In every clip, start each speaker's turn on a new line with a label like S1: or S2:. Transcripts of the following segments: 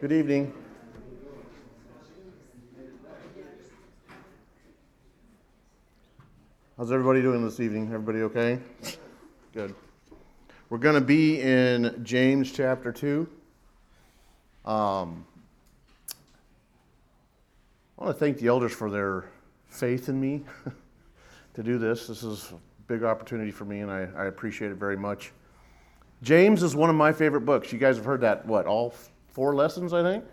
S1: Good evening. How's everybody doing this evening? Everybody okay? Good. We're going to be in James chapter 2. Um, I want to thank the elders for their faith in me to do this. This is big opportunity for me, and I, I appreciate it very much. James is one of my favorite books. You guys have heard that, what, all four lessons, I think?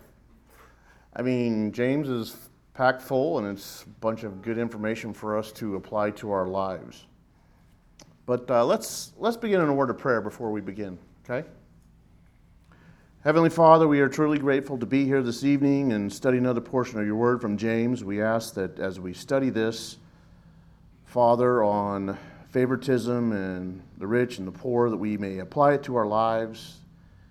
S1: I mean, James is packed full and it's a bunch of good information for us to apply to our lives. But uh, let's, let's begin in a word of prayer before we begin, okay? Heavenly Father, we are truly grateful to be here this evening and study another portion of your word from James. We ask that as we study this, Father, on favoritism and the rich and the poor, that we may apply it to our lives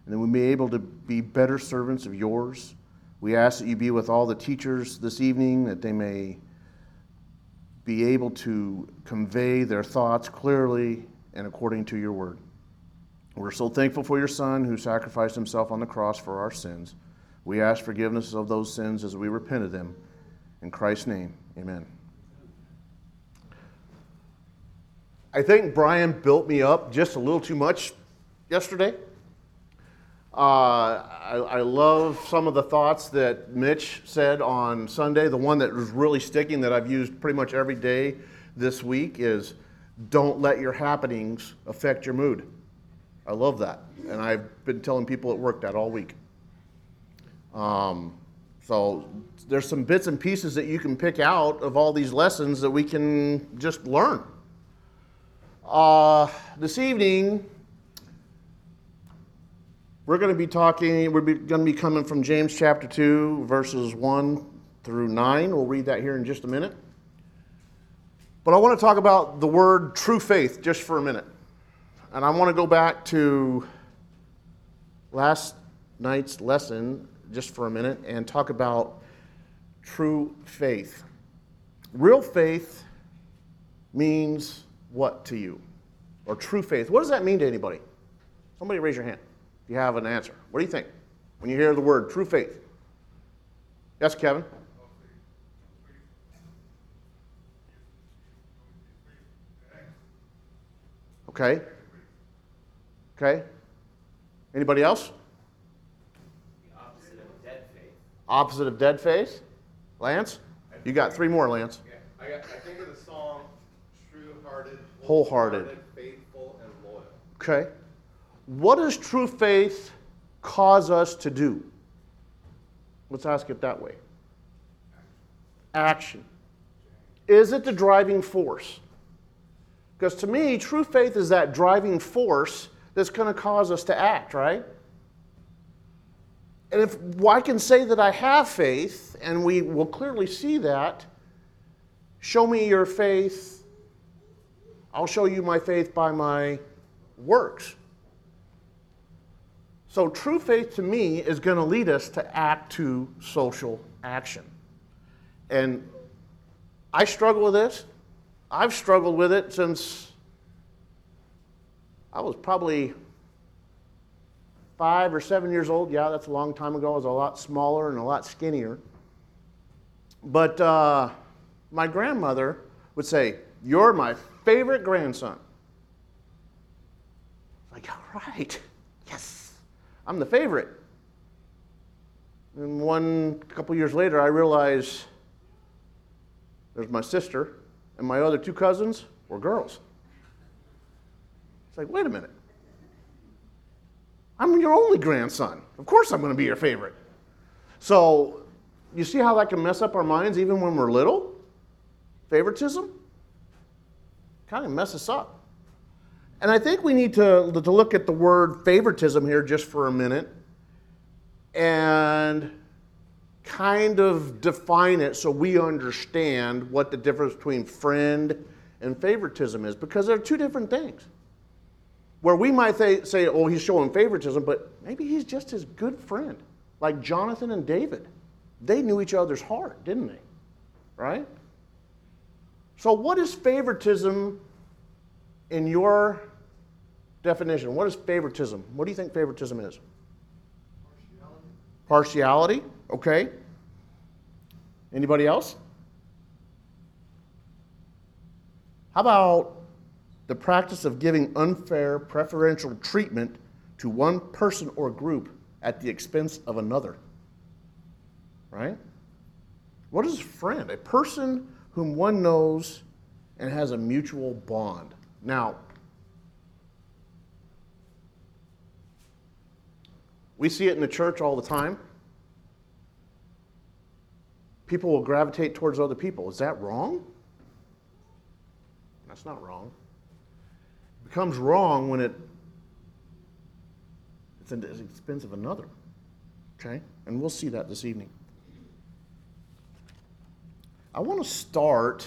S1: and that we may be able to be better servants of yours. We ask that you be with all the teachers this evening, that they may be able to convey their thoughts clearly and according to your word. We're so thankful for your Son who sacrificed himself on the cross for our sins. We ask forgiveness of those sins as we repent of them. In Christ's name, amen. I think Brian built me up just a little too much yesterday. Uh, I, I, love some of the thoughts that Mitch said on Sunday. The one that was really sticking that I've used pretty much every day this week is don't let your happenings affect your mood. I love that. And I've been telling people at work that all week. Um, so there's some bits and pieces that you can pick out of all these lessons that we can just learn. Uh, this evening, we're going to be talking, we're going to be coming from James chapter 2, verses 1 through 9. We'll read that here in just a minute. But I want to talk about the word true faith just for a minute. And I want to go back to last night's lesson just for a minute and talk about true faith. Real faith means what to you? Or true faith. What does that mean to anybody? Somebody raise your hand if you have an answer. What do you think when you hear the word true faith? Yes, Kevin? Okay. Okay. Anybody else?
S2: Opposite of dead faith.
S1: Opposite of dead faith? Lance? You got three more, Lance.
S3: Yeah, I, got, I think of the song True Hearted,
S1: Wholehearted.
S3: Faithful, and Loyal.
S1: Okay. What does true faith cause us to do? Let's ask it that way. Action. Is it the driving force? Because to me, true faith is that driving force that's going to cause us to act, right? And if well, I can say that I have faith, and we will clearly see that, show me your faith, I'll show you my faith by my works. So, true faith to me is going to lead us to act to social action. And I struggle with this. I've struggled with it since I was probably five or seven years old. Yeah, that's a long time ago. I was a lot smaller and a lot skinnier. But uh, my grandmother would say, You're my favorite grandson. Like, all right, yes. I'm the favorite. And one couple years later, I realized there's my sister, and my other two cousins were girls. It's like, wait a minute. I'm your only grandson. Of course, I'm going to be your favorite. So, you see how that can mess up our minds even when we're little? Favoritism? Kind of mess us up. And I think we need to, to look at the word favoritism here just for a minute and kind of define it so we understand what the difference between friend and favoritism is because they're two different things. Where we might say, oh, he's showing favoritism, but maybe he's just his good friend, like Jonathan and David. They knew each other's heart, didn't they? Right? So, what is favoritism in your definition, what is favoritism? What do you think favoritism is? Partiality, Partiality, okay. Anybody else? How about the practice of giving unfair preferential treatment to one person or group at the expense of another? Right? What is a friend? A person whom one knows and has a mutual bond. Now, we see it in the church all the time. People will gravitate towards other people. Is that wrong? That's not wrong. It becomes wrong when it it's at the expense of another. Okay? And we'll see that this evening. I want to start.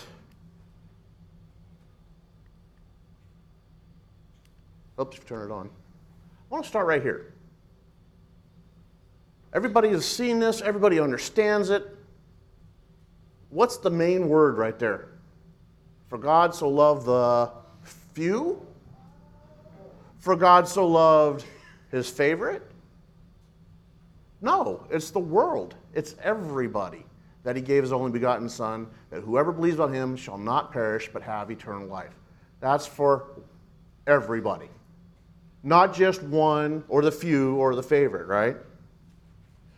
S1: Oops, turn it on. I want to start right here. Everybody has seen this, everybody understands it. What's the main word right there? For God so loved the few? For God so loved his favorite? No, it's the world. It's everybody that he gave his only begotten Son, that whoever believes on him shall not perish but have eternal life. That's for everybody. Not just one or the few or the favorite, right?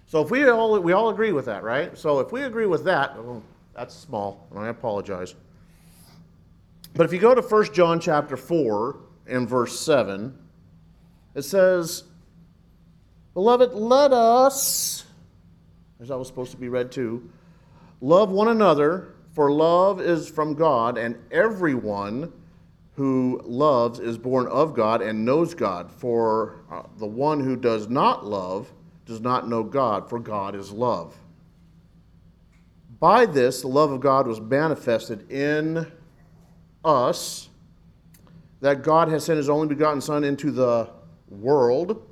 S1: So if we all we all agree with that, right? So if we agree with that, well, that's small, and I apologize. But if you go to 1 John chapter 4 and verse 7, it says, Beloved, let us, as I was supposed to be read too, love one another, for love is from God, and everyone who loves is born of God and knows God. For uh, the one who does not love does not know God, for God is love. By this, the love of God was manifested in us, that God has sent his only begotten Son into the world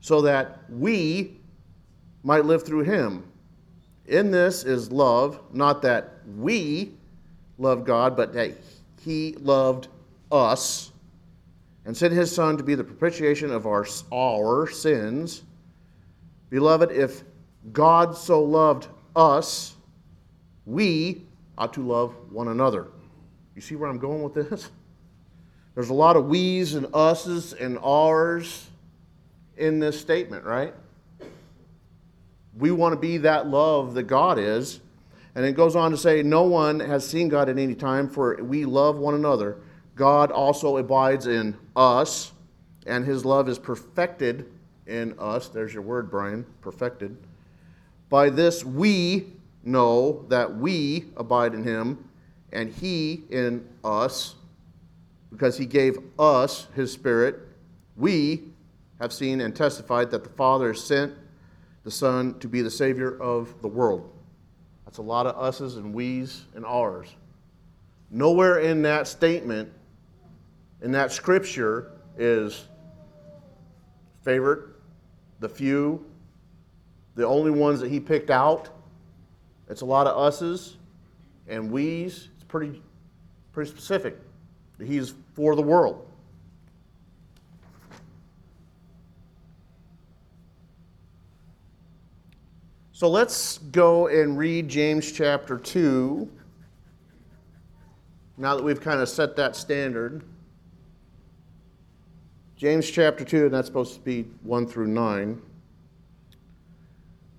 S1: so that we might live through him. In this is love, not that we love God, but that he loved us and sent his Son to be the propitiation of our, our sins. Beloved, if God so loved us, we ought to love one another. You see where I'm going with this? There's a lot of we's and us's and ours in this statement, right? We want to be that love that God is. And it goes on to say, No one has seen God at any time, for we love one another. God also abides in us, and his love is perfected in us. There's your word, Brian, perfected. By this we know that we abide in him, and he in us, because he gave us his Spirit. We have seen and testified that the Father sent the Son to be the Savior of the world. That's a lot of us's and we's and ours. Nowhere in that statement, in that scripture, is favorite, the few, the only ones that he picked out. It's a lot of us's and we's. It's pretty, pretty specific. He's for the world. So let's go and read James chapter 2. Now that we've kind of set that standard. James chapter 2, and that's supposed to be 1 through 9.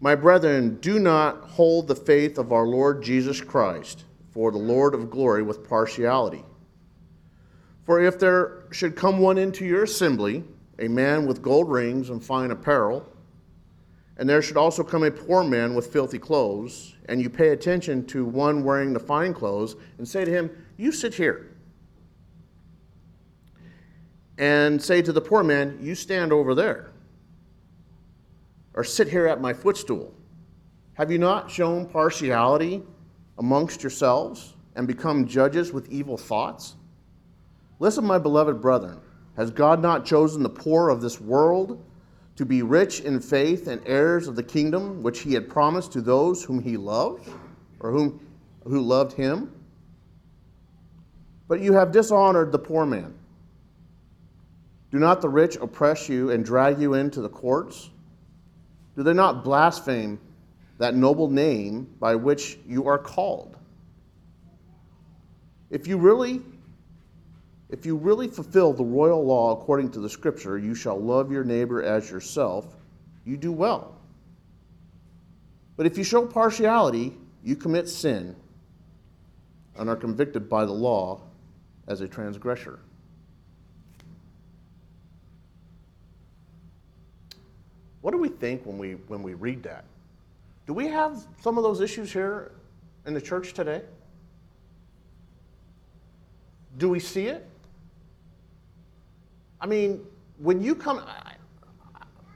S1: My brethren, do not hold the faith of our Lord Jesus Christ for the Lord of glory with partiality. For if there should come one into your assembly, a man with gold rings and fine apparel, and there should also come a poor man with filthy clothes, and you pay attention to one wearing the fine clothes, and say to him, You sit here. And say to the poor man, You stand over there. Or sit here at my footstool. Have you not shown partiality amongst yourselves and become judges with evil thoughts? Listen, my beloved brethren, has God not chosen the poor of this world? To be rich in faith and heirs of the kingdom which he had promised to those whom he loved or whom who loved him But you have dishonored the poor man. Do not the rich oppress you and drag you into the courts? Do they not blaspheme that noble name by which you are called? If you really if you really fulfill the royal law according to the scripture, you shall love your neighbor as yourself, you do well. But if you show partiality, you commit sin and are convicted by the law as a transgressor. What do we think when we, when we read that? Do we have some of those issues here in the church today? Do we see it? I mean, when you come, I,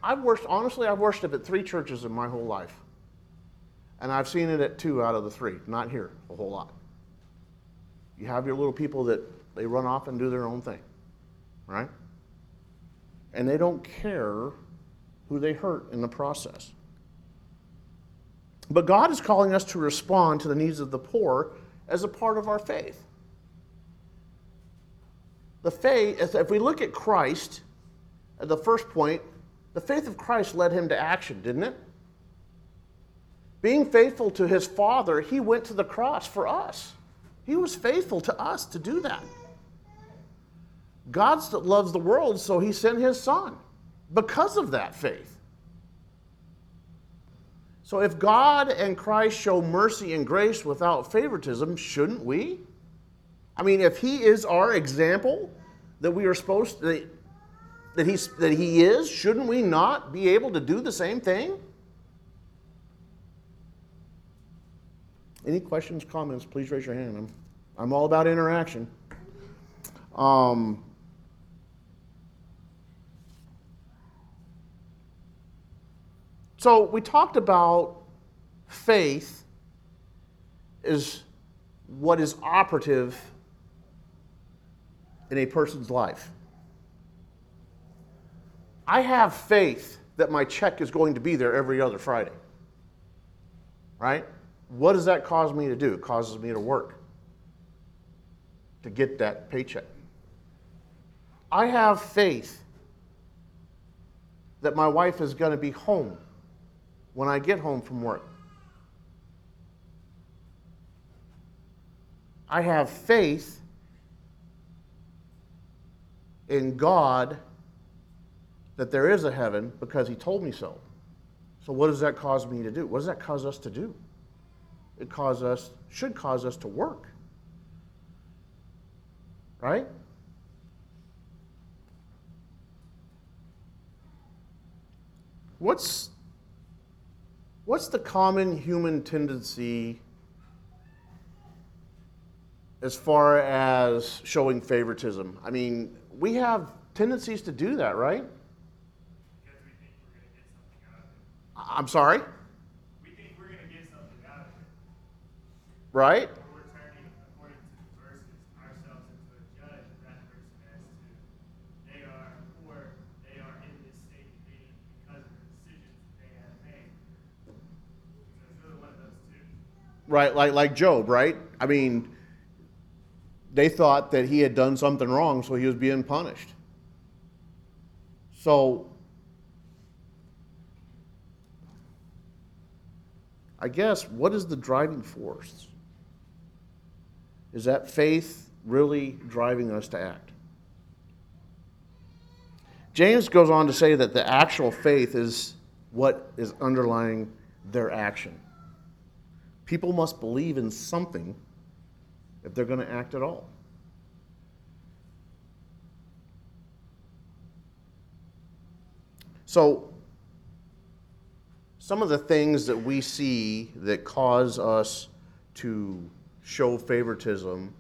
S1: I've worshiped, honestly, I've worshiped at three churches in my whole life. And I've seen it at two out of the three, not here a whole lot. You have your little people that they run off and do their own thing, right? And they don't care who they hurt in the process. But God is calling us to respond to the needs of the poor as a part of our faith. The faith, if we look at Christ, at the first point, the faith of Christ led him to action, didn't it? Being faithful to his Father, he went to the cross for us. He was faithful to us to do that. God loves the world, so he sent his Son because of that faith. So if God and Christ show mercy and grace without favoritism, shouldn't we? I mean, if he is our example that we are supposed to, that, he's, that he is, shouldn't we not be able to do the same thing? Any questions, comments, please raise your hand. I'm, I'm all about interaction. Um, so we talked about faith is what is operative in a person's life. I have faith that my check is going to be there every other Friday. Right? What does that cause me to do? It causes me to work to get that paycheck. I have faith that my wife is going to be home when I get home from work. I have faith in God that there is a heaven because He told me so. So, what does that cause me to do? What does that cause us to do? It cause us, should cause us to work. Right? What's, what's the common human tendency as far as showing favoritism? I mean, we have tendencies to do that, right?
S4: Because we think we're going to get something out of it.
S1: I- I'm sorry?
S4: We think we're going to get something out of it.
S1: Right?
S4: We're turning, according to verses, ourselves into a judge of that person as to they are poor, they are in this state because of the decisions they have made. So it's really one of those two.
S1: Right, like, like Job, right? I mean, they thought that he had done something wrong, so he was being punished. So, I guess, what is the driving force? Is that faith really driving us to act? James goes on to say that the actual faith is what is underlying their action. People must believe in something if they're going to act at all. So, some of the things that we see that cause us to show favoritism,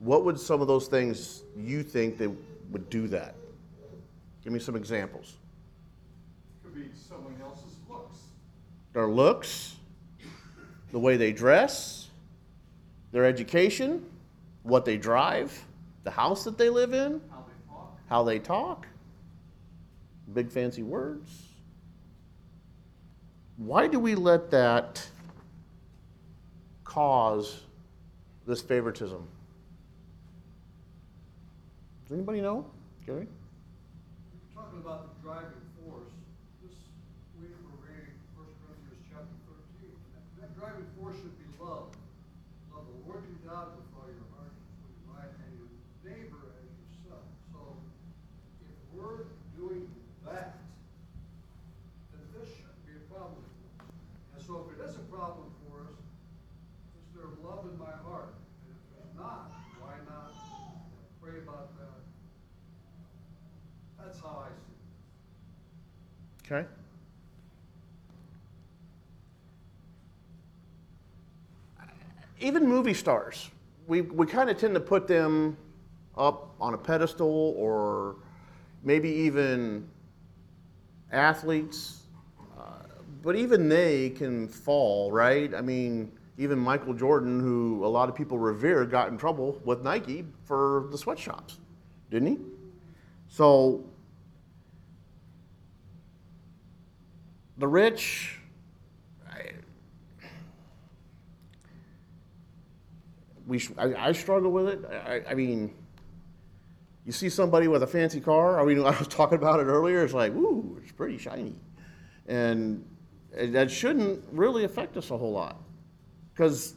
S1: what would some of those things you think that would do that? Give me some examples.
S3: Could be someone else's looks.
S1: Their looks, the way they dress, their education, what they drive, the house that they live in,
S3: How they talk.
S1: how they talk, big fancy words. Why do we let that cause this favoritism? Does anybody know? Gary?
S5: You're Talking about the driving force, this week we're reading First Corinthians chapter thirteen. That- That driving force should be love. Love the Lord your God with all your heart, with your mind, and your neighbor as yourself. So if we're doing that, then this shouldn't be a problem for us. And so if it is a problem for us, is there love in my heart? And if there's not, why not pray about that? That's how I see it.
S1: Okay. Even movie stars, we, we kind of tend to put them up on a pedestal or maybe even athletes. Uh, but even they can fall, right? I mean, even Michael Jordan, who a lot of people revere, got in trouble with Nike for the sweatshops, didn't he? So the rich I, we I, I struggle with it. I, I mean you see somebody with a fancy car i mean i was talking about it earlier it's like ooh it's pretty shiny. And that shouldn't really affect us a whole lot. Because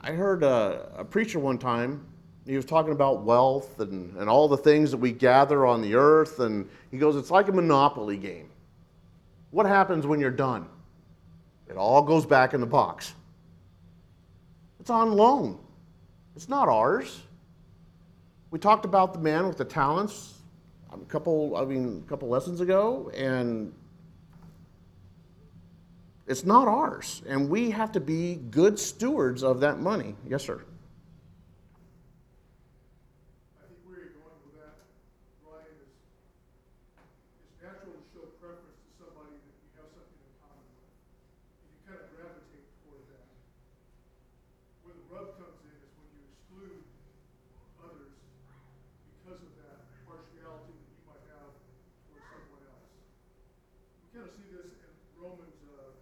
S1: i heard a, a preacher one time he was talking about wealth and, and all the things that we gather on the earth and he goes it's like a monopoly game what happens when you're done? It all goes back in the box. It's on loan. It's not ours. We talked about the man with the talents a couple, I mean, a couple lessons ago, and it's not ours. And we have to be good stewards of that money. Yes, sir.
S6: I think where you're going with that, Ryan, is it's natural to show preference to somebody that you have something in common with. And you kind of gravitate toward that. Where the rub comes in is when you exclude others because of that partiality that you might have towards someone else. We kind of see this in Romans, uh,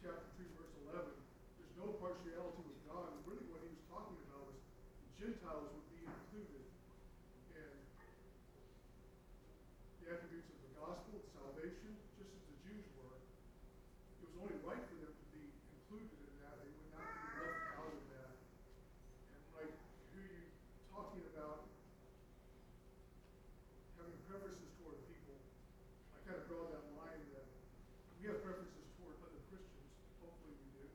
S6: chapter two, verse eleven. There's no partiality with God, and really what he was talking about was the Gentiles would be included in the attributes of the gospel, salvation, just as the Jews were. It was only right for them to be included in that. They would not be left out of that. And when I hear you talking about having preferences toward people, I kind of draw that line that we have preferences toward other Christians, hopefully we do.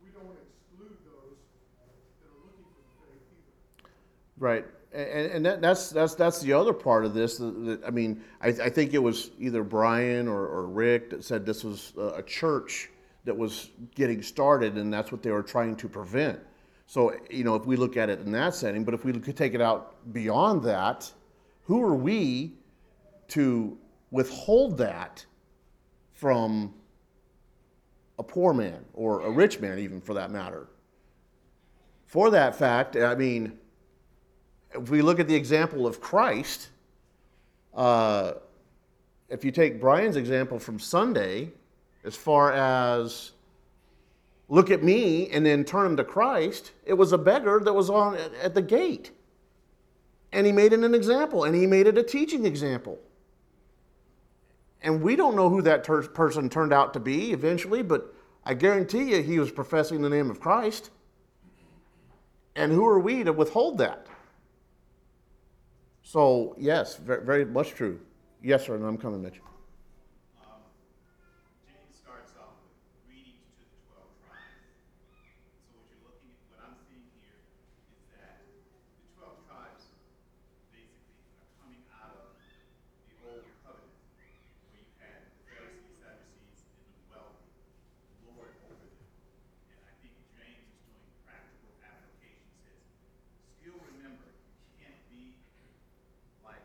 S6: We don't want to exclude those that are looking for the faith either.
S1: Right, and, and that, that's that's that's the other part of this. That, I mean, I, I think it was either Brian or, or Rick that said this was a church that was getting started, and that's what they were trying to prevent. So you know, if we look at it in that setting, but if we could take it out beyond that, who are we to withhold that from a poor man or a rich man, even for that matter? For that fact, I mean if we look at the example of Christ, uh, if you take Brian's example from Sunday, as far as look at me and then turn him to Christ, it was a beggar that was on at the gate. And he made it an example, and he made it a teaching example. And we don't know who that ter- person turned out to be eventually, but I guarantee you he was professing the name of Christ. And who are we to withhold that? So, yes, very, very much true. Yes, sir, and I'm coming, Mitch.
S7: Um, James starts off with greetings to the twelve tribes. So what you're looking at, what I'm seeing here is that the twelve tribes basically are coming out of the old covenant, where you had the Pharisees, Sadducees, and the wealthy lord over them. And I think James is doing practical application, says, still remember, you can't be like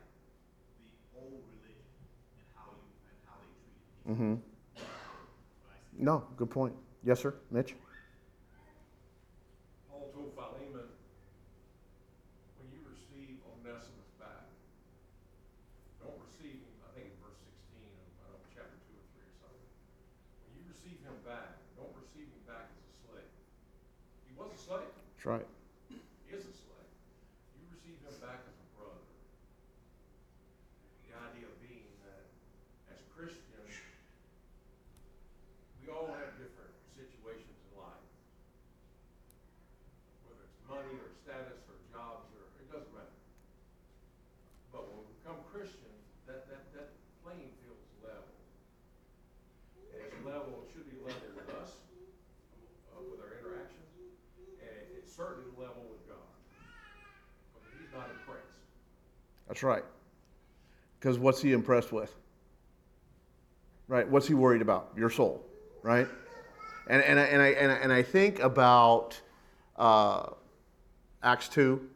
S7: the old religion and how you and how they treated people.
S1: Mm-hmm.
S7: But I see
S1: No, good point. Yes, sir, Mitch.
S8: Paul told Philemon, when you receive Onesimus back, don't receive him, I think in verse sixteen, of, I don't know, chapter two or three or something. When you receive him back, don't receive him back as a slave. He was a slave,
S1: That's right.
S8: he is a slave. You receive him back as a brother. Christian, we all have different situations in life. Whether it's money or status or jobs or, it doesn't matter. But when we become Christian, that, that, that playing field's level. And it's level, it should be level with us, uh, with our interactions, and it- it's certainly level with God. Because he's not impressed.
S1: That's right. Because what's he impressed with? Right? What's he worried about? Your soul, right? And, and, I, and, I, and, I, and I think about uh, Acts 2,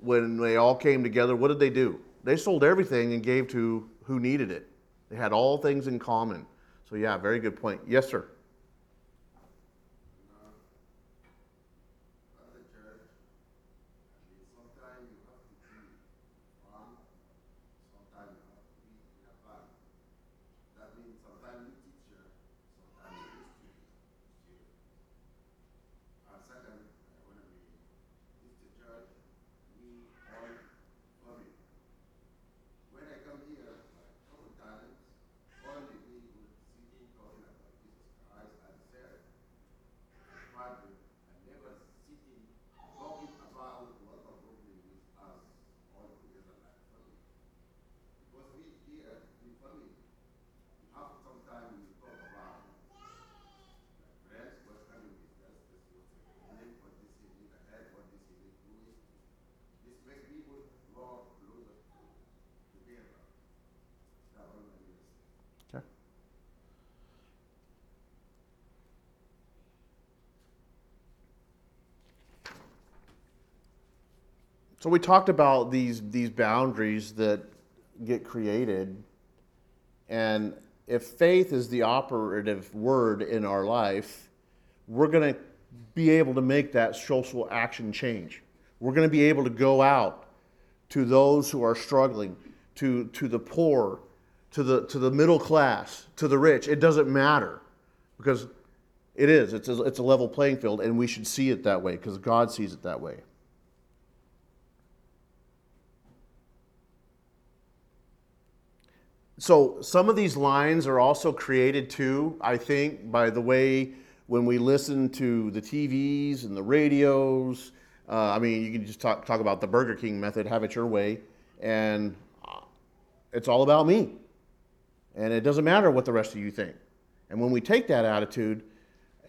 S1: when they all came together, what did they do? They sold everything and gave to who needed it. They had all things in common. So, yeah, very good point. Yes, sir.
S9: As a church, I mean, sometimes you have to be firm, sometimes you have to be in a band. That means sometimes you teacher, sometimes you student. student. And second, I want to be, this the church, me, all family. When I come here, like couple times, all the people sitting talking about Jesus Christ and said, Father, I never sitting talking about what the problem is us all together like family. Because we here in family, we have some time we talk about like friends, what's coming with us, this was a name for this you need ahead, what this you need doing. This makes people draw closer to together. That's all I need to say.
S1: Okay. So we talked about these these boundaries that get created, and if faith is the operative word in our life, we're going to be able to make that social action change. We're going to be able to go out to those who are struggling, to, to the poor, to the, to the middle class, to the rich. It doesn't matter because it is. It's a, it's a level playing field, and we should see it that way because God sees it that way. So some of these lines are also created too, I think, by the way when we listen to the TVs and the radios. Uh, I mean, you can just talk talk about the Burger King method, have it your way, and it's all about me, and it doesn't matter what the rest of you think. And when we take that attitude,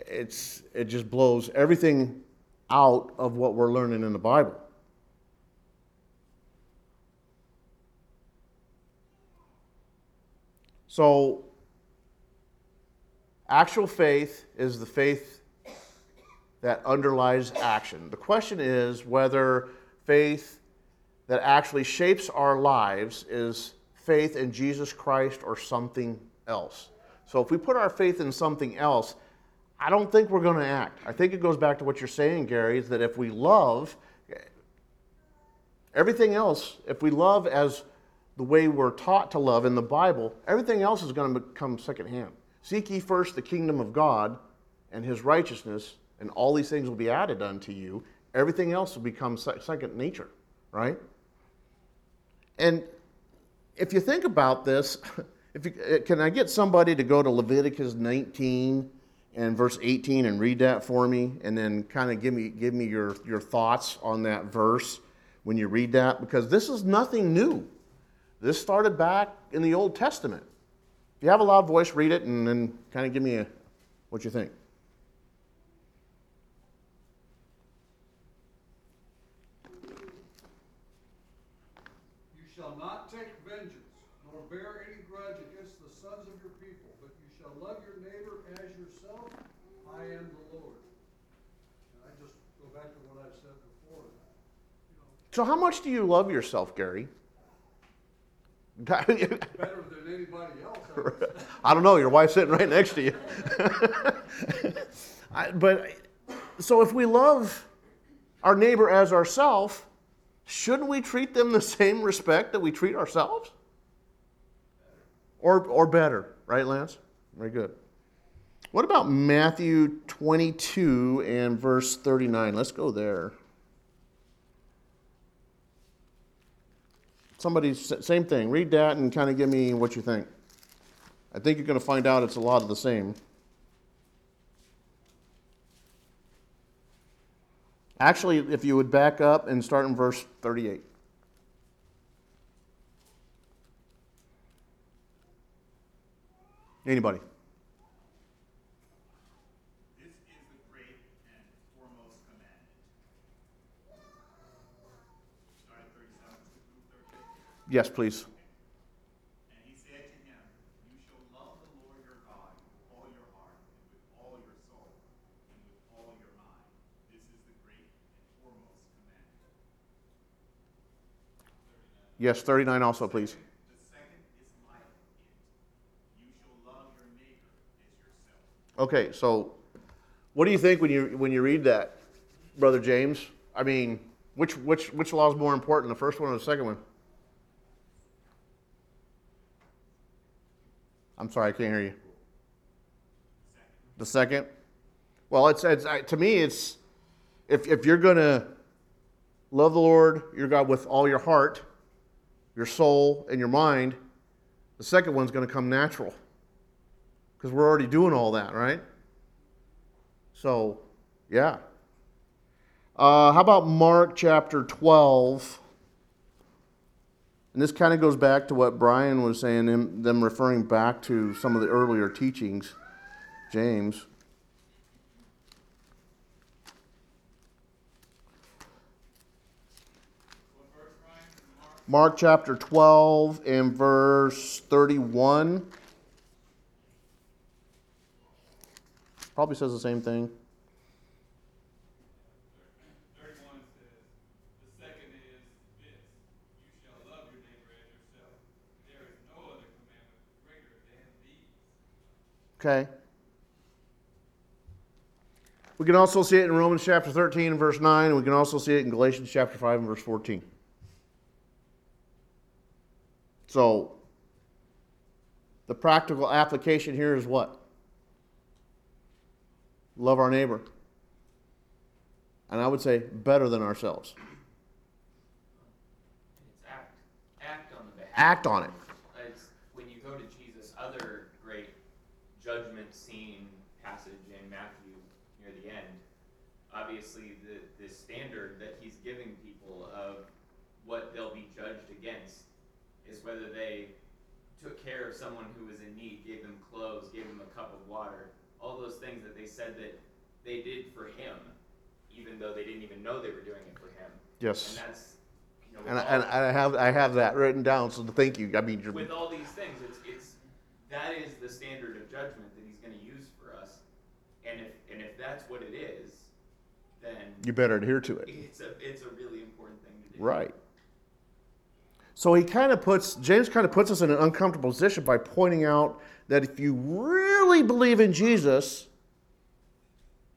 S1: it's it just blows everything out of what we're learning in the Bible. So, actual faith is the faith that underlies action. The question is whether faith that actually shapes our lives is faith in Jesus Christ or something else. So, if we put our faith in something else, I don't think we're going to act. I think it goes back to what you're saying, Gary, is that if we love everything else, if we love as the way we're taught to love in the Bible, everything else is going to become secondhand. Seek ye first the kingdom of God and his righteousness, and all these things will be added unto you. Everything else will become second nature, right? And if you think about this, if you, uh, can I get somebody to go to Leviticus 19 and verse 18 and read that for me, and then kind of give me give me your your thoughts on that verse when you read that, because this is nothing new. This started back in the Old Testament. If you have a loud voice, read it and then kind of give me a, what you think.
S5: You shall not take vengeance, nor bear any grudge against the sons of your people, but you shall love your neighbor as yourself. I am the Lord. And I just go back to what I've said before. You know,
S1: So, how much do you love yourself, Gary?
S5: Better than anybody else. I
S1: don't know. Your wife's sitting right next to you. I, but so if we love our neighbor as ourselves, shouldn't we treat them the same respect that we treat ourselves? Or, or better, right, Lance? Very good. What about Matthew 22 and verse 39? Let's go there. Somebody, same thing. Read that and kind of give me what you think. I think you're going to find out it's a lot of the same. Actually, if you would back up and start in verse 38. Anybody?
S7: This is the great and foremost commandment. Start at thirty-seven through thirty-eight.
S1: Yes, please.
S7: And he said to him, You shall love the Lord your God with all your heart, and with all your soul, and with all your mind. This is the great and foremost commandment.
S1: Yes, 39 also, please.
S7: The second is like it. You shall love your neighbor as yourself.
S1: Okay, so what do you think when you when you read that, brother James? I mean, which which which law is more important, the first one or the second one? I'm sorry, I can't hear you. The second. Well, it's, it's to me, it's if if you're gonna love the Lord your God with all your heart, your soul, and your mind, the second one's gonna come natural because we're already doing all that, right? So, yeah. Uh, how about Mark chapter 12? And this kind of goes back to what Brian was saying, them, them referring back to some of the earlier teachings, James. Mark chapter 12 and verse 31. Probably says the same thing.
S10: Thirty-one says, the second is this, you shall love your neighbor as yourself. There is no other commandment greater than these.
S1: Okay. We can also see it in Romans chapter 13 and verse 9, and we can also see it in Galatians chapter 5 and verse 14. So, the practical application here is what? Love our neighbor. And I would say better than ourselves.
S2: Act. Act on the.
S1: Act on it.
S2: It's, when you go to Jesus' other great judgment scene passage in Matthew near the end, obviously the, the standard that he's giving people of what they'll be judged against is whether they took care of someone who was in need, gave them clothes, gave them a cup of water, all those things that they said that they did for him, even though they didn't even know they were doing it for him.
S1: Yes.
S2: And that's, you know,
S1: And, I- and I have I have that written down, so thank you. I mean, you're,
S2: with all these things, it's, that is the standard of judgment that he's gonna use for us. And if, and if that's what it is, then
S1: you better adhere to it.
S2: it's a, it's a really important thing to do.
S1: Right. So he kind of puts, James kind of puts us in an uncomfortable position by pointing out that if you really believe in Jesus,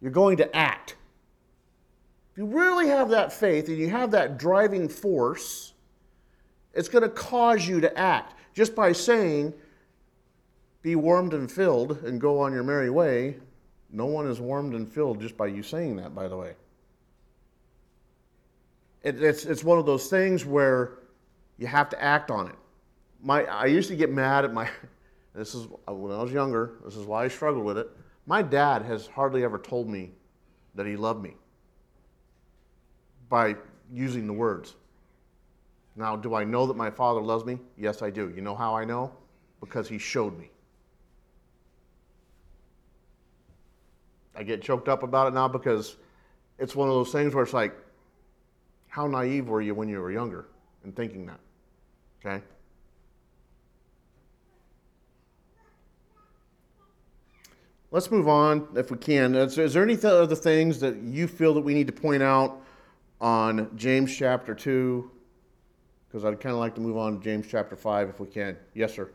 S1: you're going to act. If you really have that faith and you have that driving force, it's going to cause you to act. Just by saying, be warmed and filled and go on your merry way, no one is warmed and filled just by you saying that, by the way. It, it's, it's one of those things where you have to act on it. My, I used to get mad at my, this is uh, when I was younger, this is why I struggled with it. My dad has hardly ever told me that he loved me by using the words. Now, do I know that my father loves me? Yes, I do. You know how I know? Because he showed me. I get choked up about it now because it's one of those things where it's like, how naive were you when you were younger in thinking that? Okay? Let's move on if we can. Is, is there any th- other things that you feel that we need to point out on James chapter 2? Because I'd kind of like to move on to James chapter 5 if we can. Yes, sir.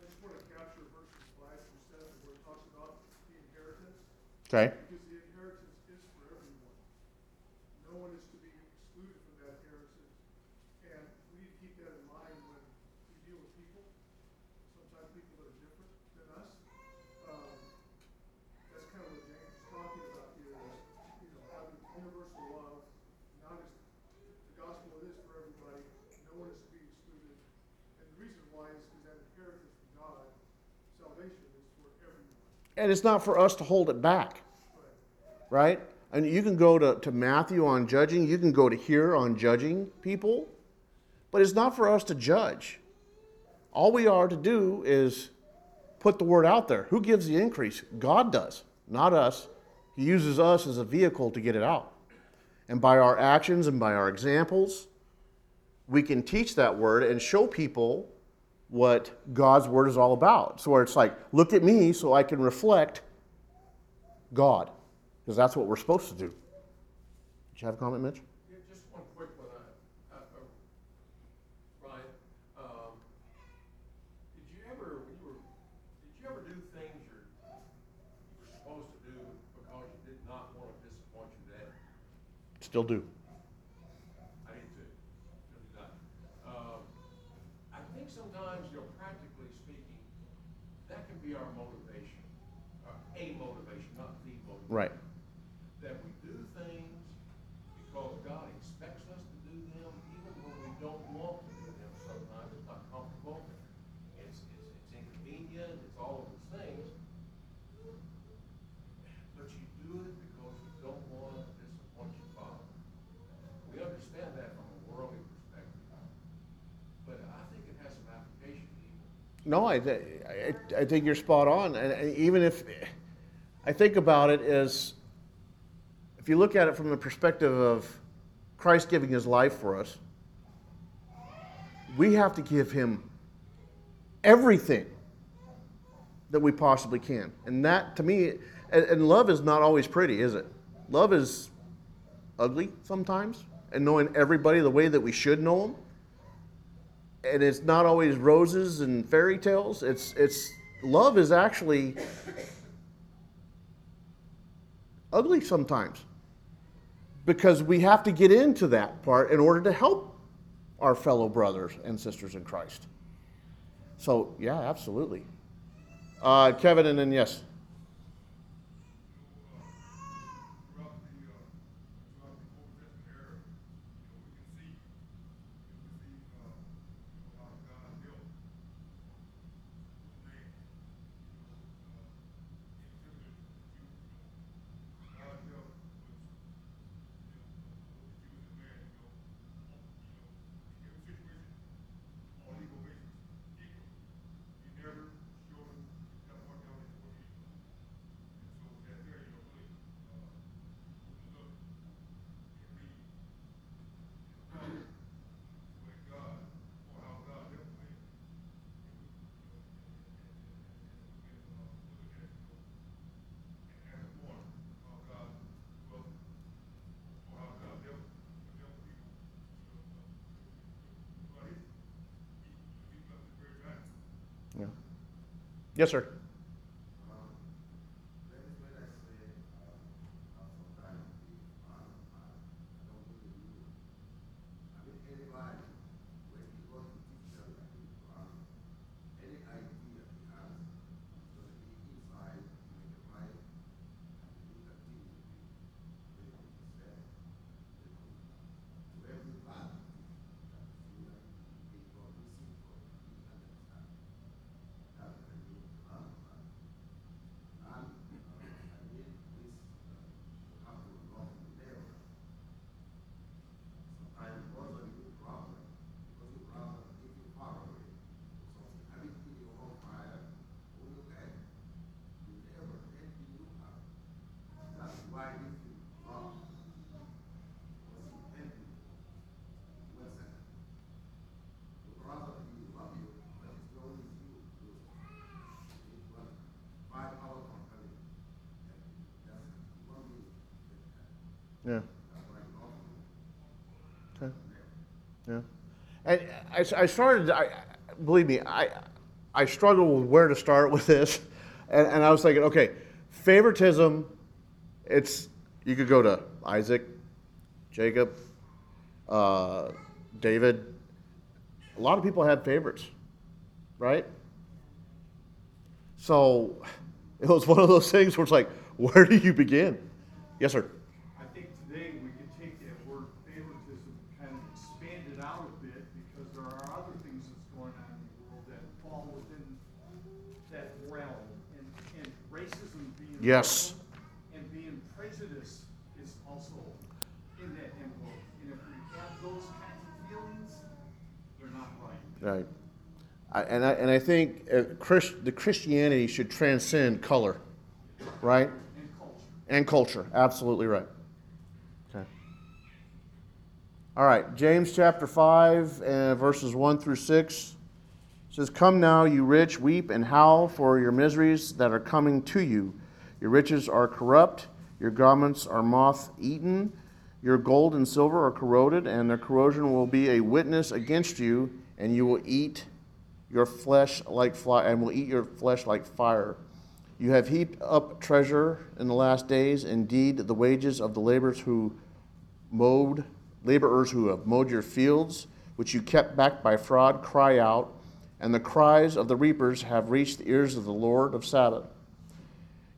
S6: I just want to capture verses five through seven where it talks about the inheritance,
S1: Okay.
S6: because the inheritance is for everyone. No one is to be excluded from that inheritance. And we need to keep that in mind when we deal with people. Sometimes people that are different than us. Um, that's kind of what James is talking about here is, you know, having universal love, not as, the gospel is for everybody, no one is to be excluded. And the reason why is because that inheritance
S1: and it's not for us to hold it back, right? And you can go to, to Matthew on judging, you can go to here on judging people, but it's not for us to judge. All we are to do is put the word out there. Who gives the increase? God does, not us. He uses us as a vehicle to get it out. And by our actions and by our examples, we can teach that word and show people what God's word is all about. So where it's like, look at me so I can reflect God. Because that's what we're supposed to do. Did you have a comment, Mitch?
S8: Yeah, just one quick one, I, I, I, Ryan, um, did you ever, you were, did you ever do things you're, you were supposed to do because you did not want to disappoint your dad?
S1: Still do.
S8: I did too. Still do not. Um, I think sometimes, you know, practically speaking, that can be our motivation, uh, a motivation, not the motivation.
S1: Right.
S8: That we do things because God expects us to do them, even when we don't want to do them sometimes, it's not comfortable, it's, it's, it's inconvenient, it's all of those things. But you do it because you don't want to disappoint your father. We understand that from a worldly perspective, but I think it has some application even.
S1: No, I, th- I, I think you're spot on. And, and even if I think about it as if you look at it from the perspective of Christ giving his life for us, we have to give him everything that we possibly can. And that, to me, and, love is not always pretty, is it? Love is ugly sometimes, and knowing everybody the way that we should know them and it's not always roses and fairy tales. It's it's love is actually ugly sometimes because we have to get into that part in order to help our fellow brothers and sisters in Christ. So yeah, absolutely. Uh, Kevin, and then yes.
S10: throughout the, uh, throughout the Old Testament era, you know, we can see, we can see, uh, how God helped man, you know, uh, intimidate the Jews, you know. God helped with, you know, with the Jews and man, you know, on, you know, in every situation, on equal basis, equal. He never showed him, got one down his what he was. And so that there, you know, really, uh, opens up and read, you know, when God, or how God helped me. And we, you know, and, and, and, and, and we can, uh, look at, you know, and as one, how God, well, or how God helped, helped people, you know, uh, but he, he, he left it very valuable.
S1: Yeah. Yes, sir.
S9: Um, that is when I say, uh, uh, sometimes the, um, uh, I don't really do it. I mean, anybody, when he goes to teach them, like, um, any idea he has, it's gonna be inside, in the mind, and he continue to be, very said, you know, to every part, that you know, he will receive from, he understand. That's the new, um, uh, and, uh, I mean, this, uh, have to love the devil. Sometimes because of your problem, because your problem is you far away, something, have it in your own fire, on your head, you never let me look up. That's why this is wrong. Because you help me. One second. Your brother, he love you, but it's not with you. It's one, five hour company. That's one minute.
S1: Yeah.
S9: That's why you love me.
S1: Okay. Yeah. And I, I started, I, believe me, I, I struggled with where to start with this. And, and I was thinking, okay, favoritism, it's, you could go to Isaac, Jacob, uh, David. A lot of people had favorites, right? So it was one of those things where it's like, where do you begin? Yes, sir.
S11: I think today we could take that word favoritism, kind of expand it out a bit, because there are other things that's going on in the world that fall within that realm. And, and racism
S1: Yes.
S11: And being prejudiced is also in that envelope. And if we have those kinds of feelings, they're not right.
S1: Right. I, and, I, and I think uh, Christ, the Christianity should transcend color, right?
S11: And culture.
S1: And culture. Absolutely right. Okay. All right. James chapter 5, uh, verses 1 through 6 says, Come now, you rich, weep and howl for your miseries that are coming to you. Your riches are corrupt, your garments are moth eaten, your gold and silver are corroded, and their corrosion will be a witness against you, and you will eat your flesh like fly, and will eat your flesh like fire. You have heaped up treasure in the last days. Indeed, the wages of the laborers who mowed, laborers who have mowed your fields, which you kept back by fraud, cry out, and the cries of the reapers have reached the ears of the Lord of Sabaoth.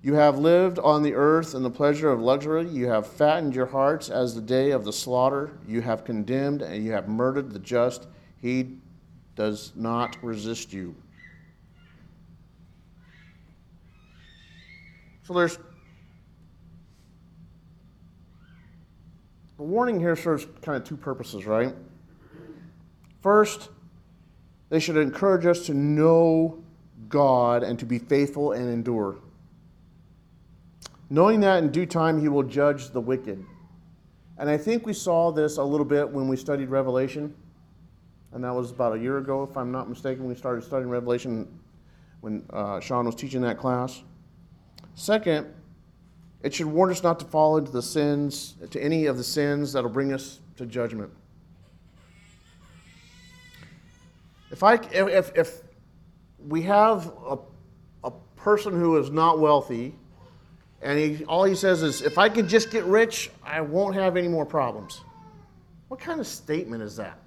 S1: You have lived on the earth in the pleasure of luxury. You have fattened your hearts as the day of the slaughter. You have condemned and you have murdered the just. He does not resist you. So there's the warning here serves kind of two purposes, right? First, they should encourage us to know God and to be faithful and endure. Knowing that in due time he will judge the wicked. And I think we saw this a little bit when we studied Revelation. And that was about a year ago, if I'm not mistaken. We started studying Revelation when uh, Sean was teaching that class. Second, it should warn us not to fall into the sins, to any of the sins that'll bring us to judgment. If I, if, if we have a, a person who is not wealthy, and he, all he says is, if I can just get rich, I won't have any more problems. What kind of statement is that?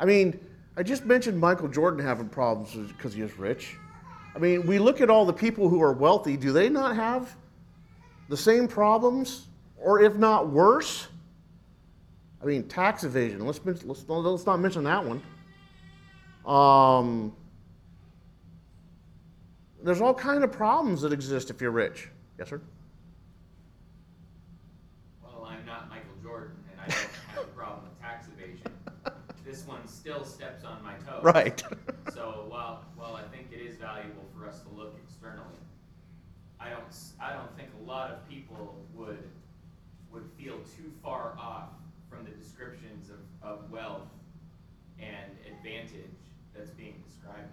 S1: I mean, I just mentioned Michael Jordan having problems because he is rich. I mean, we look at all the people who are wealthy, do they not have the same problems, or if not worse? I mean, tax evasion. Let's, let's, let's not mention that one. Um, there's all kind of problems that exist if you're rich. Yes, sir.
S2: Well, I'm not Michael Jordan, and I don't have a problem with tax evasion. This one still steps on my toes.
S1: Right.
S2: So while, while I think it is valuable for us to look externally, I don't, s- I don't think a lot of people would, would feel too far off from the descriptions of, of wealth and advantage that's being described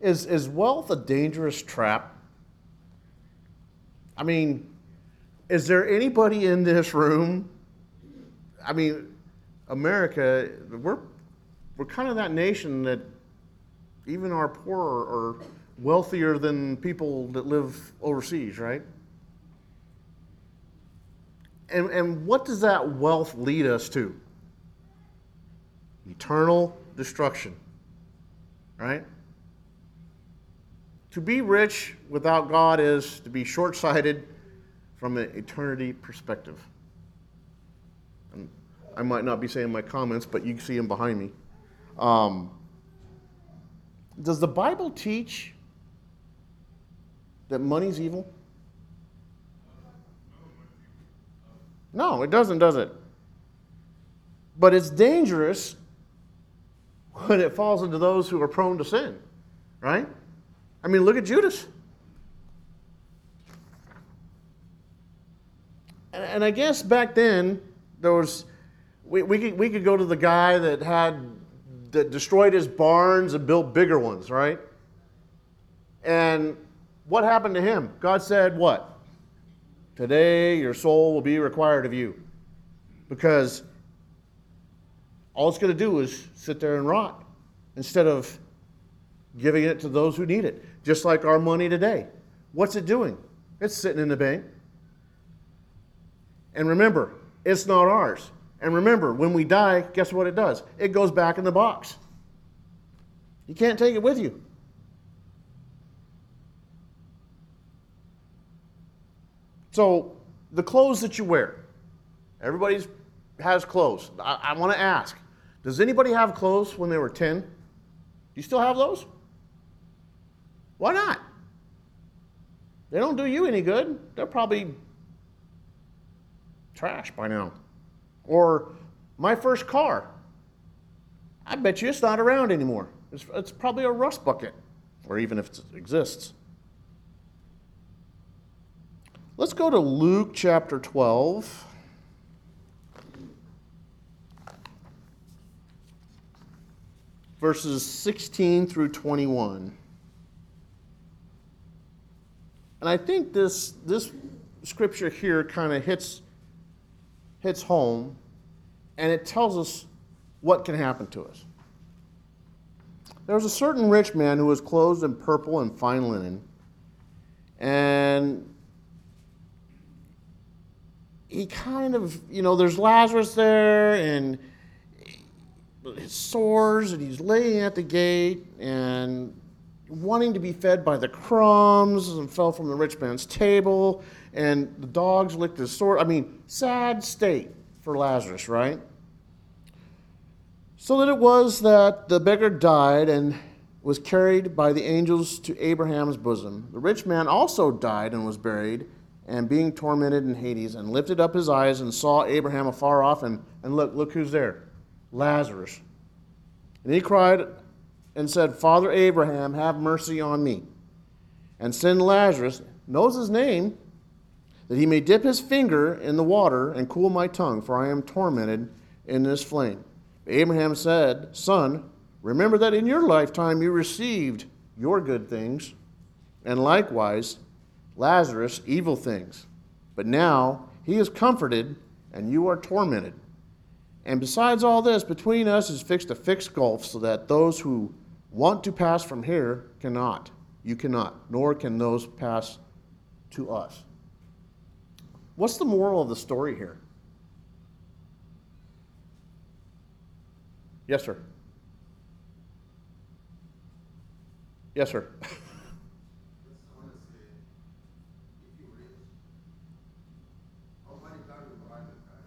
S2: here.
S1: Is, is wealth a dangerous trap? I mean, is there anybody in this room? I mean, America, we're, we're kind of that nation that even our poor are wealthier than people that live overseas, right? And, and what does that wealth lead us to? Eternal destruction, right? To be rich without God is to be short sighted from an eternity perspective. And I might not be saying my comments, but you can see them behind me. Um, does the Bible teach that money's evil? No, it doesn't, does it? But it's dangerous when it falls into those who are prone to sin, right? I mean, look at Judas. And, and I guess back then, there was, we, we, could, we could go to the guy that had, that destroyed his barns and built bigger ones, right? And what happened to him? God said, What? Today your soul will be required of you. Because all it's going to do is sit there and rot instead of giving it to those who need it. Just like our money today. What's it doing? It's sitting in the bank. And remember, it's not ours. And remember, when we die, guess what it does? It goes back in the box. You can't take it with you. So, the clothes that you wear, everybody has clothes. I, I want to ask Does anybody have clothes when they were 10? Do you still have those? Why not? They don't do you any good. They're probably trash by now. Or my first car. I bet you it's not around anymore. It's, it's probably a rust bucket, or even if it exists. Let's go to Luke chapter 12. Verses 16 through 21. And I think this, this scripture here kind of hits, hits home and it tells us what can happen to us. There was a certain rich man who was clothed in purple and fine linen, and he kind of, you know, there's Lazarus there, and his sores, and he's laying at the gate, and wanting to be fed by the crumbs, and fell from the rich man's table, and the dogs licked his sore. I mean, sad state for Lazarus, right? So that it was that the beggar died and was carried by the angels to Abraham's bosom. The rich man also died and was buried, and being tormented in Hades, and lifted up his eyes and saw Abraham afar off, and, and look, look who's there Lazarus. And he cried and said, Father Abraham, have mercy on me. And send Lazarus, knows his name, that he may dip his finger in the water and cool my tongue, for I am tormented in this flame. Abraham said, Son, remember that in your lifetime you received your good things, and likewise Lazarus evil things. But now he is comforted, and you are tormented. And besides all this, between us is fixed a fixed gulf, so that those who want to pass from here cannot. You cannot, nor can those pass to us. What's the moral of the story here? Yes, sir. Yes, sir.
S9: I want to say, if you rich, how many times you buy the car?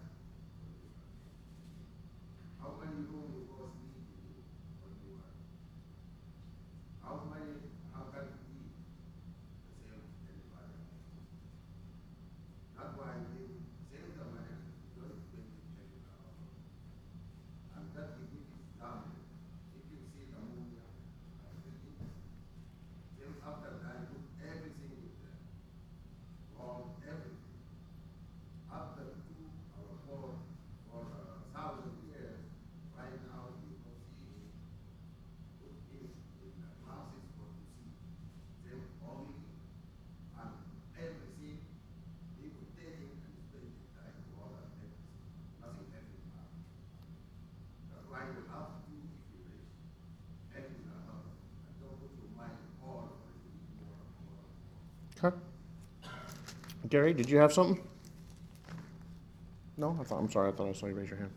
S9: How many room you go sleep in when you are? How many, how can you eat the same anybody? That's why I live, save the money, don't spend it check it out. And that if it is done, if you see the movie, I will eat. Then after that, I put everything in there. All, everything. After two or four, or a thousand years, right now, you go see, put it in the classes for to see. Then only, and everything, he would take it and spend it like all and everything. Nothing left in mind. That's why you have to, if you rich, everything around. And don't put your mind all for it to be more and more and more.
S1: Okay. Gary, did you have something? No, I thought, I'm sorry, I thought I saw you raise your hand.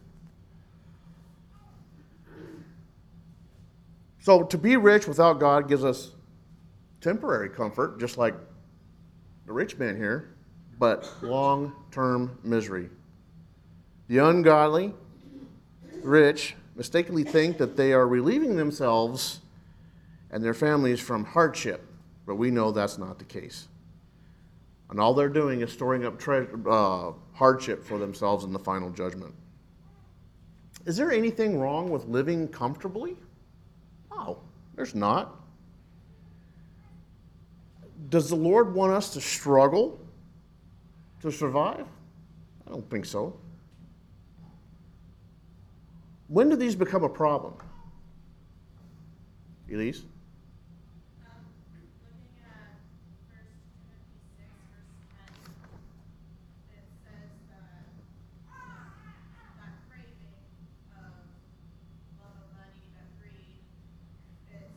S1: So to be rich without God gives us temporary comfort, just like the rich man here, but long-term misery. The ungodly, rich, mistakenly think that they are relieving themselves and their families from hardship, but we know that's not the case. And all they're doing is storing up tre- uh, hardship for themselves in the final judgment. Is there anything wrong with living comfortably? No, there's not. Does the Lord want us to struggle to survive? I don't think so. When do these become a problem? Elise?
S12: Um, looking at First Timothy six, verse ten, it says that, um, that craving of love of money, that greed, is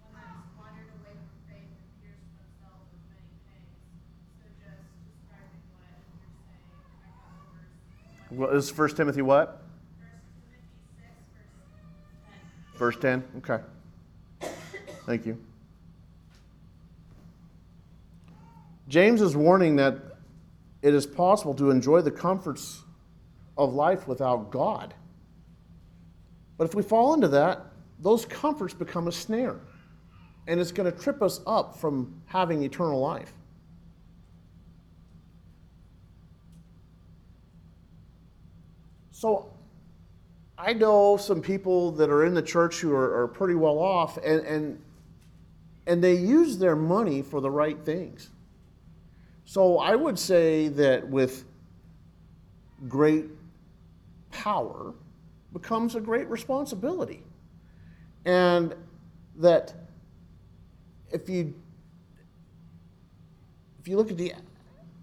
S12: one that's wandered away from faith and pierced themselves with many pangs. So just describing what you're saying, I got the
S1: Well, is 1 Timothy what?
S12: First Timothy six, verse ten.
S1: Verse 10? Okay. Thank you. James is warning that it is possible to enjoy the comforts of life without God. But if we fall into that, those comforts become a snare. And it's going to trip us up from having eternal life. So I know some people that are in the church who are, are pretty well off, and, and, and they use their money for the right things. So I would say that with great power becomes a great responsibility. And that if you if you look at the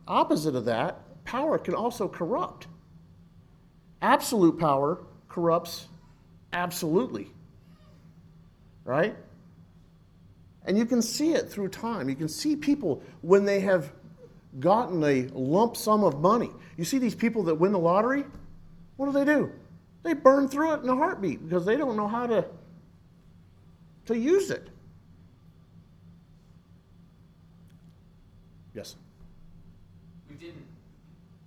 S1: opposite of that, power can also corrupt. Absolute power corrupts absolutely. Right? And you can see it through time. You can see people when they have gotten a lump sum of money. You see these people that win the lottery? What do they do? They burn through it in a heartbeat because they don't know how to, to use it. Yes.
S2: We didn't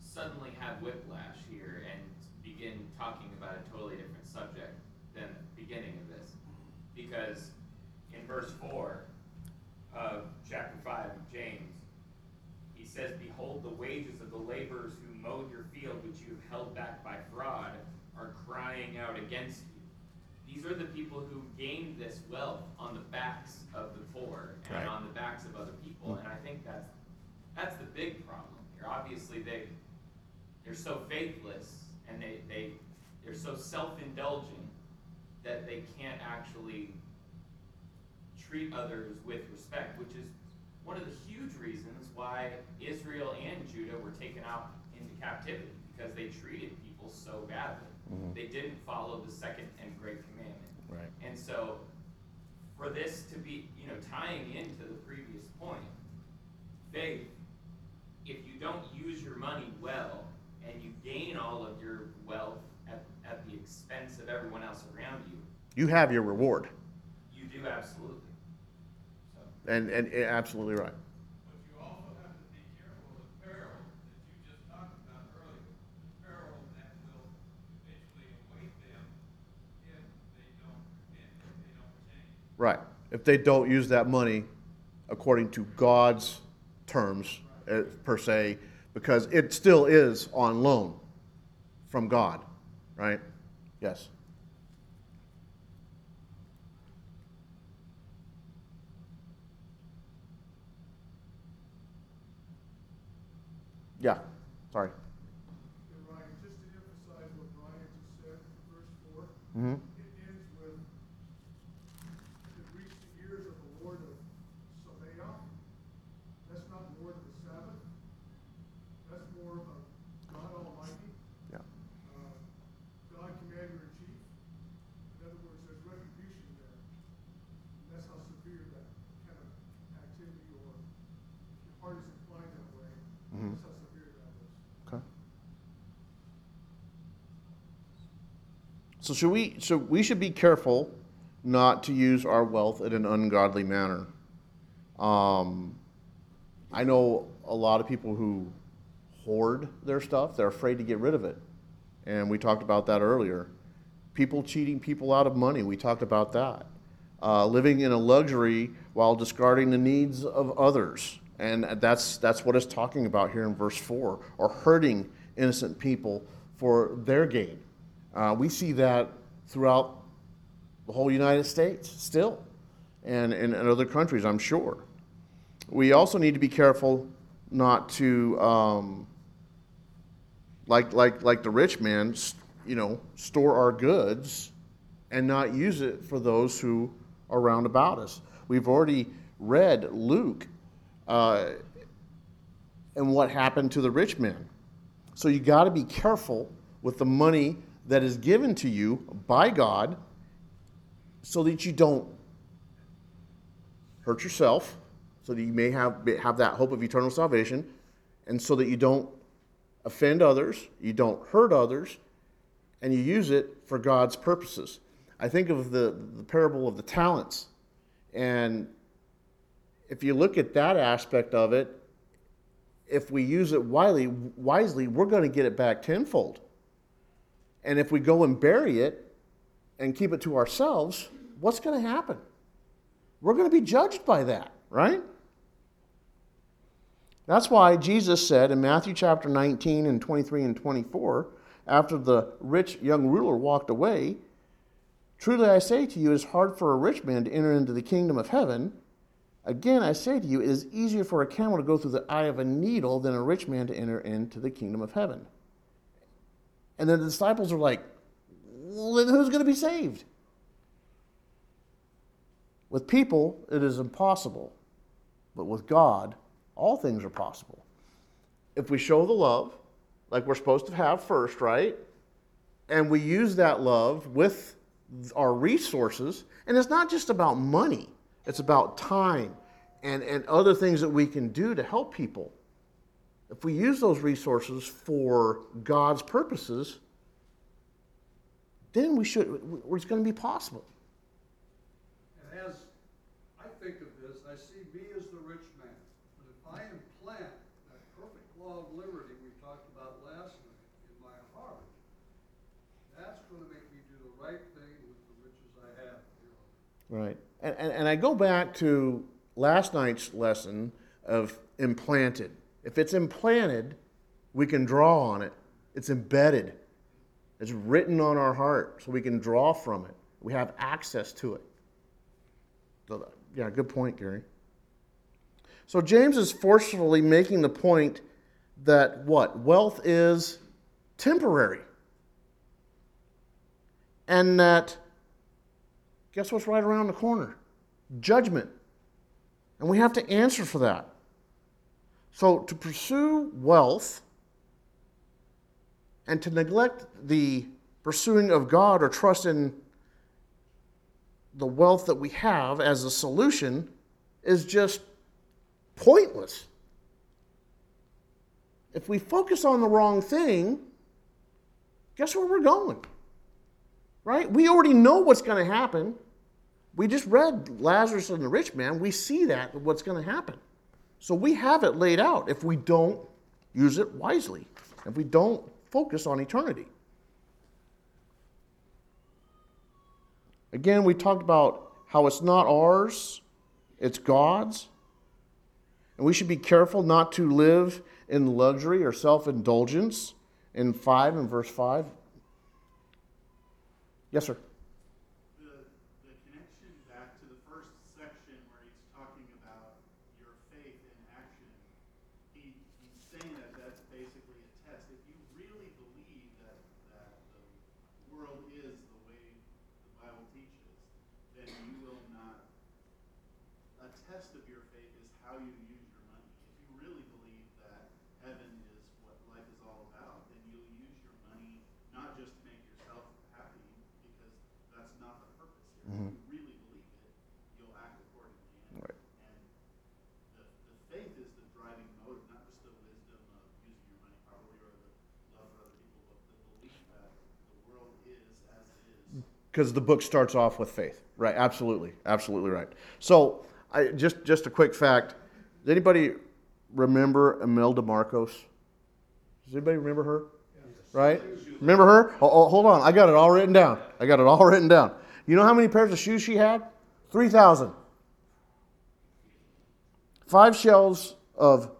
S2: suddenly have whiplash here and begin talking about a totally different subject than the beginning of this. Because in verse 4 of chapter 5 of James, he says, Behold, the wages of the laborers who mowed your field, which you have held back by fraud, are crying out against you. These are the people who gained this wealth on the backs of the poor and
S1: Right.
S2: on the backs of other people. And I think that's that's the big problem here. Obviously, they they're so faithless and they they they're so self-indulgent that they can't actually treat others with respect, which is one of the huge reasons why Israel and Judah were taken out into captivity because they treated people so badly. Mm-hmm. They didn't follow the second and great commandment.
S1: Right.
S2: And so, for this to be, you know, tying into the previous point, faith, if you don't use your money well and you gain all of your wealth at, at the expense of everyone else around you,
S1: You have your reward.
S2: you do absolutely.
S1: And, and and absolutely right.
S10: But you also have to be careful of peril that you just talked about earlier, peril that will eventually await them if they don't, repent, if they don't change.
S1: Right. If they don't use that money according to God's terms, uh, per se, because it still is on loan from God, right? Yes. Yeah. Sorry.
S6: And Ryan, just to emphasize what Brian just said, verse four,
S1: Mm-hmm.
S6: it ends with, it reached the ears of the Lord of Sabaoth. That's not Lord of the Sabbath. That's more of God Almighty,
S1: Yeah.
S6: uh, God Commander in Chief. In other words, there's retribution there. And that's how severe that kind of activity or if your heart is inclined that way,
S1: Mhm.
S6: that's how severe that is.
S1: Okay. So should we? So we should be careful not to use our wealth in an ungodly manner. Um, I know a lot of people who hoard their stuff. They're afraid to get rid of it, and we talked about that earlier. People cheating people out of money. We talked about that. Uh, living in a luxury while discarding the needs of others, and that's that's what it's talking about here in verse four, or hurting innocent people for their gain. Uh, we see that throughout the whole United States still, and in other countries, I'm sure. We also need to be careful not to, um, like like like the rich man, you know, store our goods and not use it for those who are round about us. We've already read Luke uh, and what happened to the rich man. So you got to be careful with the money that is given to you by God so that you don't hurt yourself, so that you may have, have that hope of eternal salvation, and so that you don't offend others, you don't hurt others, and you use it for God's purposes. I think of the, the parable of the talents. And if you look at that aspect of it, if we use it wisely, wisely we're going to get it back tenfold. And if we go and bury it and keep it to ourselves, what's going to happen? We're going to be judged by that, right? That's why Jesus said in Matthew chapter 19 and 23 and 24 after the rich young ruler walked away, Truly I say to you, it is hard for a rich man to enter into the kingdom of heaven. Again, I say to you, it is easier for a camel to go through the eye of a needle than a rich man to enter into the kingdom of heaven. And then the disciples are like, well, then who's going to be saved? With people, it is impossible. But with God, all things are possible. If we show the love, like we're supposed to have first, right? And we use that love with our resources, and it's not just about money, it's about time and, and other things that we can do to help people. If we use those resources for God's purposes, then we should, it's going to be possible.
S5: And as I think of this, I see me as the rich man. But if I implant that perfect law of liberty we talked about last night in my heart, that's gonna make me do the right thing with the riches I have.
S1: Right. And, and, and I go back to last night's lesson of implanted. If it's implanted, we can draw on it. It's embedded. It's written on our heart, so we can draw from it. We have access to it. So, yeah, good point, Gary. So James is forcefully making the point that what? Wealth is temporary. And that, guess what's right around the corner? Judgment. And we have to answer for that. So to pursue wealth and to neglect the pursuing of God or trust in the wealth that we have as a solution is just pointless. If we focus on the wrong thing, guess where we're going? Right? We already know what's going to happen. We just read Lazarus and the rich man. We see that, what's going to happen. So we have it laid out if we don't use it wisely, if we don't focus on eternity. Again, we talked about how it's not ours, it's God's. And we should be careful not to live in luxury or self indulgence. In 5 and verse 5. Yes, sir.
S7: The, the connection back to the first section where he's talking about your faith in action, he, he's saying that that's basically a test. If you really believe that, that the world is the way the Bible teaches, then you will not. A test of your faith is how you use your money. If you really believe that heaven is what life is all about, then you'll use your money not just to make yourself happy, because that's not the purpose here. If you really believe it, you'll act accordingly. And,
S1: Right.
S7: and the, the faith is the driving motive, not just the wisdom of using your money properly or the love for other people, but the belief that the world is as it is.
S1: Because the book starts off with faith. Right absolutely absolutely right. So I, just just a quick fact. Does anybody remember imelda marcos? Does anybody remember her? Right? Remember her? Oh, oh, hold on i got it all written down. I got it all written down. You know how many pairs of shoes she had? 3000 five shelves of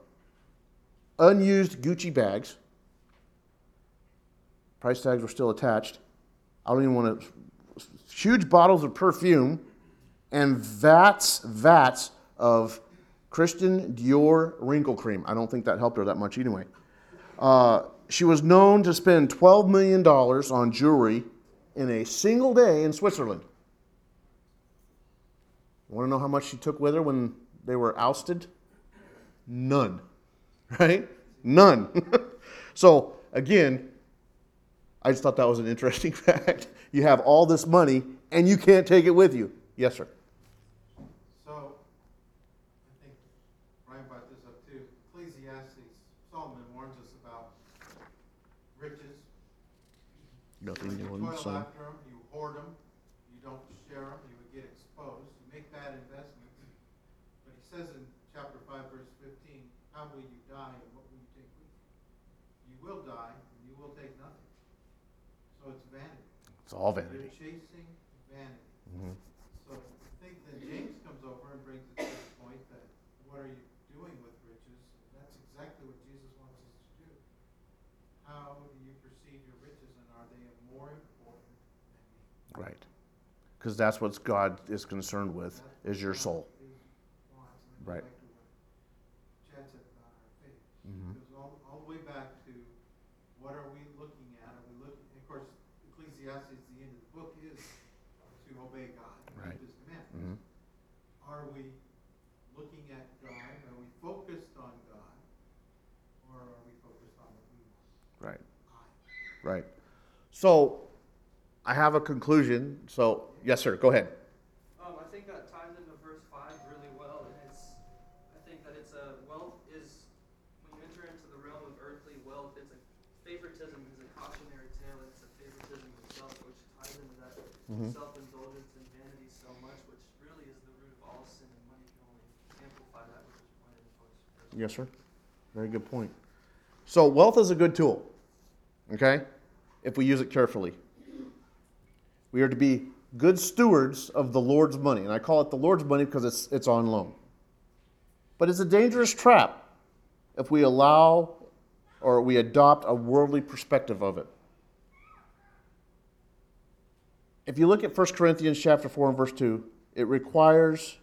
S1: unused gucci bags. Price tags were still attached. I don't even want to. Huge bottles of perfume and vats, vats of Christian Dior wrinkle cream. I don't think that helped her that much anyway. Uh, she was known to spend $12 million on jewelry in a single day in Switzerland. You want to know how much she took with her when they were ousted? None. Right? None. so, again, I just thought that was an interesting fact. You have all this money and you can't take it with you. Yes, sir.
S13: So, I think Brian brought this up too. Ecclesiastes, Solomon warns us about riches.
S1: Nothing
S13: you
S1: the
S13: toil
S1: sun.
S13: after them, you hoard them, It's
S1: all vanity.
S13: You're chasing vanity.
S1: Mm-hmm.
S13: So I think that James comes over and brings it to the point that what are you doing with riches? That's exactly what Jesus wants us to do. How do you perceive your riches and are they more important than me?
S1: Right. Because that's what God is concerned with, is your soul. Right.
S13: Ecclesiastes, the end of the book is to obey God and
S1: Right.
S13: keep his commandments.
S1: Mhm.
S13: Are we looking at God? Are we focused on God? Or are we focused on what we want?
S1: Right.
S13: I.
S1: Right. So I have a conclusion. So, yes, sir, go ahead.
S14: Um, I think that ties into verse five really well, and it's, I think that it's a wealth is when you enter into the realm of earthly wealth, it's a favoritism is a cautionary tale, and it's a favoritism of self, which ties
S1: Mhm.
S14: self-indulgence and vanity so much, which really is the root of all sin, and money can only amplify that, which is pointed verse
S1: Yes, sir. Very good point. So, wealth is a good tool, okay, if we use it carefully. We are to be good stewards of the Lord's money. And I call it the Lord's money because it's, it's on loan. But it's a dangerous trap if we allow or we adopt a worldly perspective of it. If you look at 1 Corinthians chapter 4 and verse 2, it requires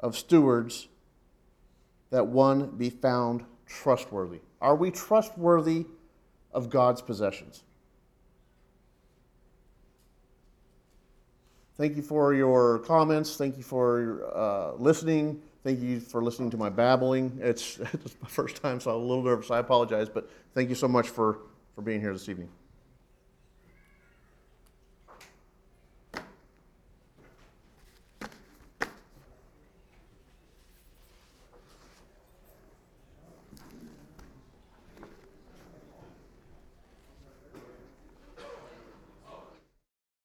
S1: of stewards that one be found trustworthy. Are we trustworthy of God's possessions? Thank you for your comments. Thank you for uh, listening. Thank you for listening to my babbling. It's, it's my first time, so I'm a little nervous. I apologize, but thank you so much for, for being here this evening.